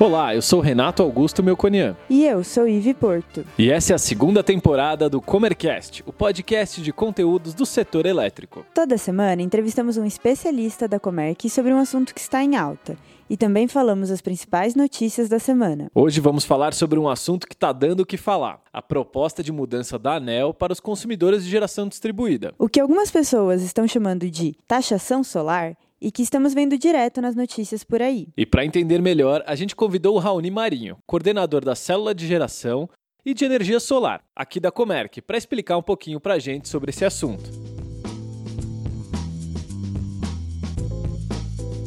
Olá, eu sou Renato Augusto Melconian. E eu sou Ive Porto. E essa é a segunda temporada do Comercast, o podcast de conteúdos do setor elétrico. Toda semana entrevistamos um especialista da Comerc sobre um assunto que está em alta. E também falamos as principais notícias da semana. Hoje vamos falar sobre um assunto que está dando o que falar: a proposta de mudança da ANEL para os consumidores de geração distribuída. O que algumas pessoas estão chamando de taxação solar e que estamos vendo direto nas notícias por aí. E para entender melhor, a gente convidou o Raoni Marinho, coordenador da célula de geração e de energia solar, aqui da Comerc, para explicar um pouquinho para a gente sobre esse assunto.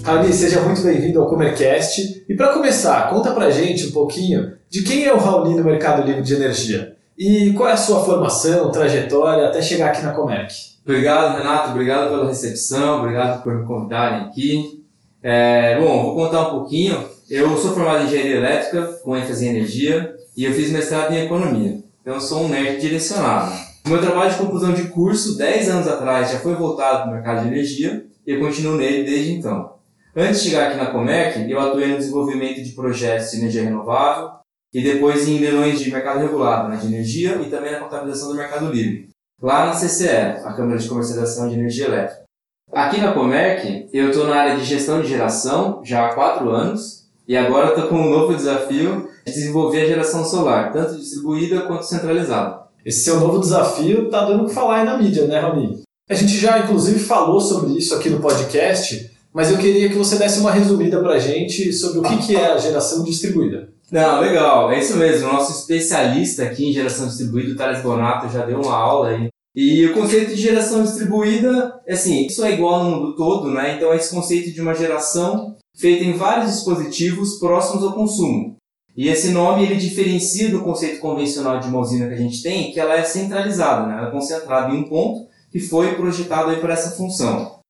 Raoni, seja muito bem-vindo ao Comercast. E para começar, conta para a gente um pouquinho de quem é o Raoni no mercado livre de energia e qual é a sua formação, trajetória até chegar aqui na Comerc. Obrigado, Renato. Obrigado pela recepção. Obrigado por me convidarem aqui. É, bom, vou contar um pouquinho. Eu sou formado em engenharia elétrica, com ênfase em energia, e eu fiz mestrado em economia. Então, sou um nerd direcionado. O meu trabalho de conclusão de curso, 10 anos atrás, já foi voltado para o mercado de energia, e eu continuo nele desde então. Antes de chegar aqui na Comec, eu atuei no desenvolvimento de projetos de energia renovável, e depois em leilões de mercado regulado, né, de energia, e também na contabilização do mercado livre lá na CCE, a Câmara de Comercialização de Energia Elétrica. Aqui na Comerc, eu estou na área de gestão de geração já há quatro anos e agora estou com um novo desafio de desenvolver a geração solar, tanto distribuída quanto centralizada. Esse seu novo desafio está dando o que falar aí na mídia, né, Rami? A gente já, inclusive, falou sobre isso aqui no podcast, mas eu queria que você desse uma resumida para a gente sobre o que é a geração distribuída. Não, legal, é isso mesmo. O nosso especialista aqui em geração distribuída, o Thales Bonato, já deu uma aula aí. E o conceito de geração distribuída, assim, isso é igual no mundo todo, né? Então é esse conceito de uma geração feita em vários dispositivos próximos ao consumo. E esse nome ele diferencia do conceito convencional de uma usina que a gente tem, que ela é centralizada, né? ela é concentrada em um ponto que foi projetado aí para essa função.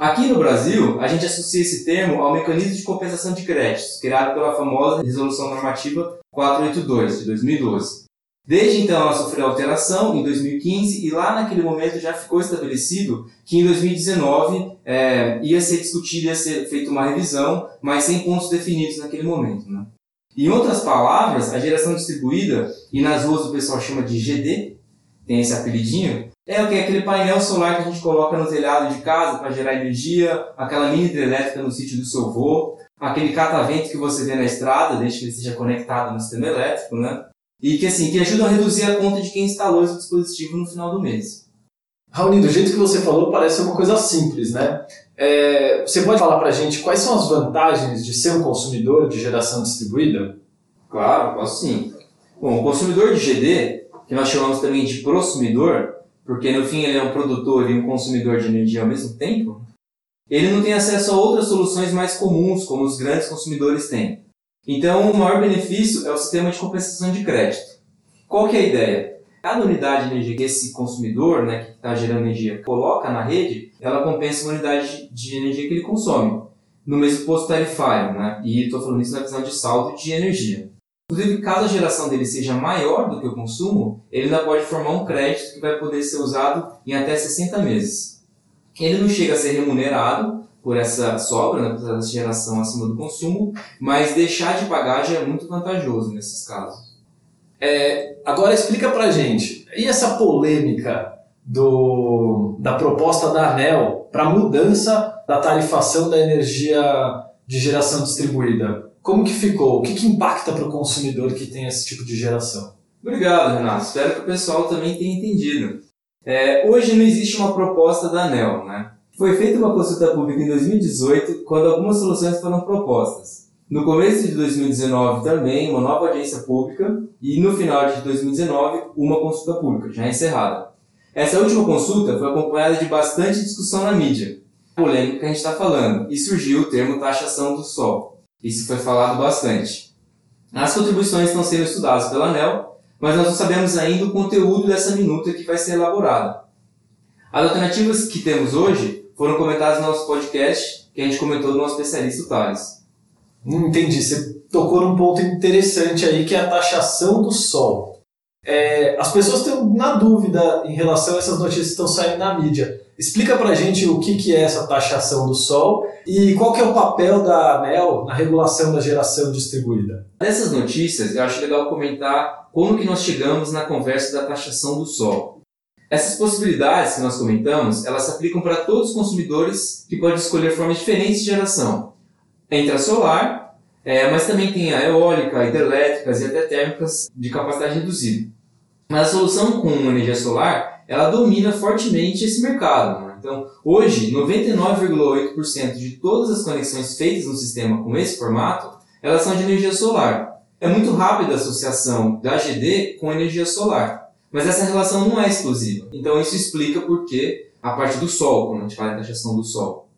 Aqui no Brasil, a gente associa esse termo ao mecanismo de compensação de créditos, criado pela famosa Resolução Normativa 482, de 2012. Desde então, ela sofreu alteração em 2015 e lá naquele momento já ficou estabelecido que em 2019 é, ia ser discutido, ia ser feita uma revisão, mas sem pontos definidos naquele momento. Né? Em outras palavras, a geração distribuída, e nas ruas o pessoal chama de GD, tem esse apelidinho, é o que? Aquele painel solar que a gente coloca no telhado de casa para gerar energia, aquela mini hidrelétrica no sítio do seu avô, aquele catavento que você vê na estrada, desde que ele esteja conectado no sistema elétrico, né? E que assim, que ajuda a reduzir a conta de quem instalou esse dispositivo no final do mês. Raoni, do jeito que você falou, parece uma coisa simples, né? É, você pode falar para a gente quais são as vantagens de ser um consumidor de geração distribuída? Claro, posso sim. Bom, o consumidor de GD, que nós chamamos também de prosumidor, porque no fim ele é um produtor e um consumidor de energia ao mesmo tempo, ele não tem acesso a outras soluções mais comuns, como os grandes consumidores têm. Então, o maior benefício é o sistema de compensação de crédito. Qual que é a ideia? Cada unidade de energia que esse consumidor, né, que está gerando energia, coloca na rede, ela compensa uma unidade de energia que ele consome, no mesmo posto tarifário. Né? E estou falando isso na visão de saldo de energia. Inclusive, caso a geração dele seja maior do que o consumo, ele ainda pode formar um crédito que vai poder ser usado em até 60 meses. Ele não chega a ser remunerado por essa sobra, né, por essa geração acima do consumo, mas deixar de pagar já é muito vantajoso nesses casos. É, agora explica pra gente, e essa polêmica do, da proposta da ANEL para mudança da tarifação da energia de geração distribuída? Como que ficou? O que, que impacta para o consumidor que tem esse tipo de geração? Obrigado, Renato. Espero que o pessoal também tenha entendido. É, hoje não existe uma proposta da ANEL, né? Foi feita uma consulta pública em 2018, quando algumas soluções foram propostas. No começo de 2019 também, uma nova audiência pública e no final de 2019, uma consulta pública, já encerrada. Essa última consulta foi acompanhada de bastante discussão na mídia, polêmica que a gente está falando, e surgiu o termo taxação do sol. Isso foi falado bastante. As contribuições estão sendo estudadas pela ANEL, mas nós não sabemos ainda o conteúdo dessa minuta que vai ser elaborada. As alternativas que temos hoje foram comentadas no nosso podcast, que a gente comentou do nosso especialista, Thales. Hum, entendi. Você tocou num ponto interessante aí, que é a taxação do sol. É, as pessoas estão na dúvida em relação a essas notícias que estão saindo na mídia. Explica para a gente o que, que é essa taxação do sol e qual que é o papel da ANEL na regulação da geração distribuída. Nessas notícias, eu acho legal comentar como que nós chegamos na conversa da taxação do sol. Essas possibilidades que nós comentamos, elas se aplicam para todos os consumidores que podem escolher formas diferentes de geração. Entre a solar, é, mas também tem a eólica, hidrelétricas e até térmicas de capacidade reduzida. Mas a solução com energia solar, ela domina fortemente esse mercado. Né? Então, hoje, 99,8% de todas as conexões feitas no sistema com esse formato, elas são de energia solar. É muito rápida a associação da GD com energia solar. Mas essa relação não é exclusiva. Então, isso explica por que a parte do sol, quando a gente fala em taxação do sol.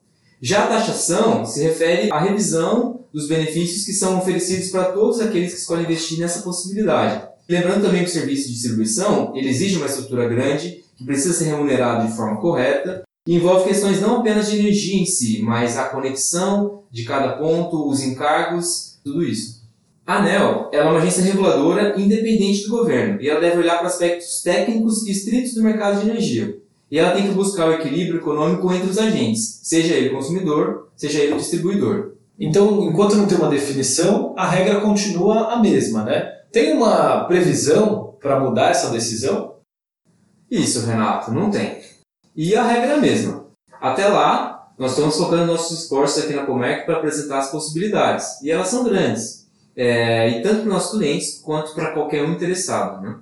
Já a taxação se refere à revisão dos benefícios que são oferecidos para todos aqueles que escolhem investir nessa possibilidade. Lembrando também que o serviço de distribuição ele exige uma estrutura grande, que precisa ser remunerado de forma correta, e envolve questões não apenas de energia em si, mas a conexão de cada ponto, os encargos, tudo isso. A ANEL é uma agência reguladora independente do governo e ela deve olhar para aspectos técnicos e estritos do mercado de energia. E ela tem que buscar o equilíbrio econômico entre os agentes, seja ele consumidor, seja ele distribuidor. Então, enquanto não tem uma definição, a regra continua a mesma, né? Tem uma previsão para mudar essa decisão? Isso, Renato, não tem. E a regra é a mesma. Até lá, nós estamos focando nossos esforços aqui na Comerc para apresentar as possibilidades. E elas são grandes. É, e tanto para os nossos clientes quanto para qualquer um interessado. Né?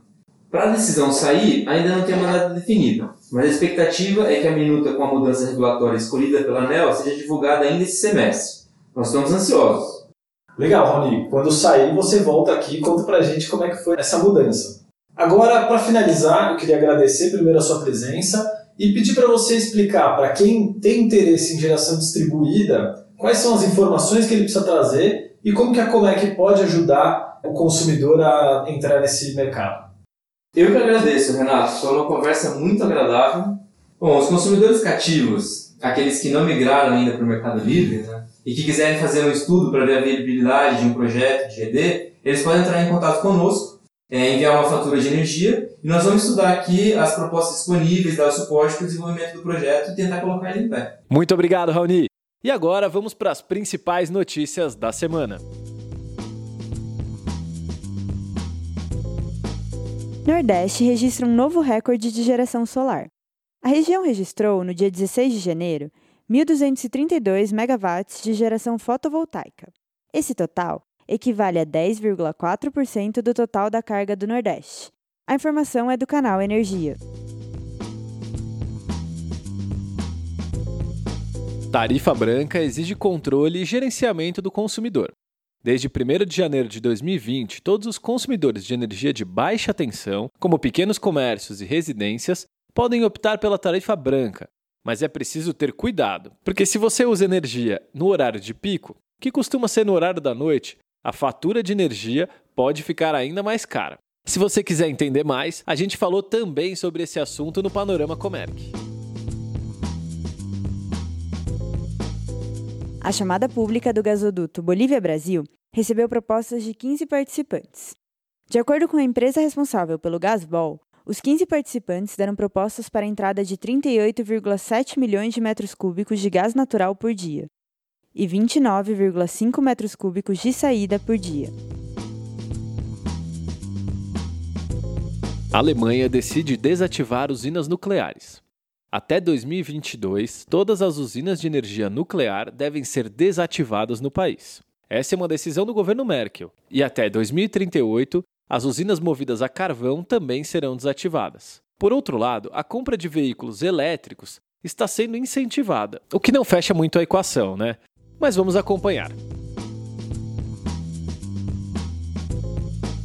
Para a decisão sair, ainda não tem uma data definida, mas a expectativa é que a minuta com a mudança regulatória escolhida pela ANEL seja divulgada ainda esse semestre. Nós estamos ansiosos. Legal, Rony. Quando sair, você volta aqui e conta pra gente como é que foi essa mudança. Agora, para finalizar, eu queria agradecer primeiro a sua presença e pedir para você explicar para quem tem interesse em geração distribuída quais são as informações que ele precisa trazer e como que a Comec pode ajudar o consumidor a entrar nesse mercado. Eu que agradeço, Renato. Foi uma conversa muito agradável. Bom, os consumidores cativos, aqueles que não migraram ainda para o Mercado Livre, né, e que quiserem fazer um estudo para ver a viabilidade de um projeto de GD, eles podem entrar em contato conosco, é, enviar uma fatura de energia e nós vamos estudar aqui as propostas disponíveis, dar o suporte para o desenvolvimento do projeto e tentar colocar ele em pé. Muito obrigado, Raoni. E agora vamos para as principais notícias da semana. Nordeste registra um novo recorde de geração solar. A região registrou, no dia 16 de janeiro, 1.232 megawatts de geração fotovoltaica. Esse total equivale a 10,4% do total da carga do Nordeste. A informação é do canal Energia. Tarifa branca exige controle e gerenciamento do consumidor. Desde 1 de janeiro de 2020, todos os consumidores de energia de baixa tensão, como pequenos comércios e residências, podem optar pela tarifa branca, mas é preciso ter cuidado, porque se você usa energia no horário de pico, que costuma ser no horário da noite, a fatura de energia pode ficar ainda mais cara. Se você quiser entender mais, a gente falou também sobre esse assunto no Panorama Comerc. A chamada pública do gasoduto Bolívia-Brasil recebeu propostas de 15 participantes. De acordo com a empresa responsável pelo Gasbol, os 15 participantes deram propostas para a entrada de 38,7 milhões de metros cúbicos de gás natural por dia e 29,5 metros cúbicos de saída por dia. A Alemanha decide desativar usinas nucleares. Até 2022, todas as usinas de energia nuclear devem ser desativadas no país. Essa é uma decisão do governo Merkel. E até 2038, as usinas movidas a carvão também serão desativadas. Por outro lado, a compra de veículos elétricos está sendo incentivada, o que não fecha muito a equação, né? Mas vamos acompanhar.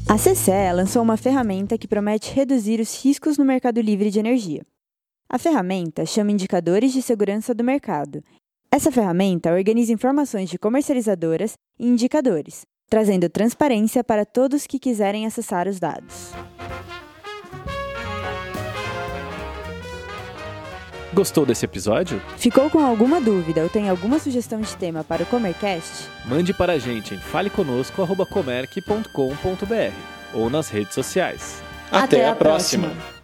A CCE lançou uma ferramenta que promete reduzir os riscos no mercado livre de energia. A ferramenta chama Indicadores de Segurança do Mercado. Essa ferramenta organiza informações de comercializadoras e indicadores, trazendo transparência para todos que quiserem acessar os dados. Gostou desse episódio? Ficou com alguma dúvida ou tem alguma sugestão de tema para o Comercast? Mande para a gente em faleconosco.comerc.com.br ou nas redes sociais. Até, Até a próxima. próxima.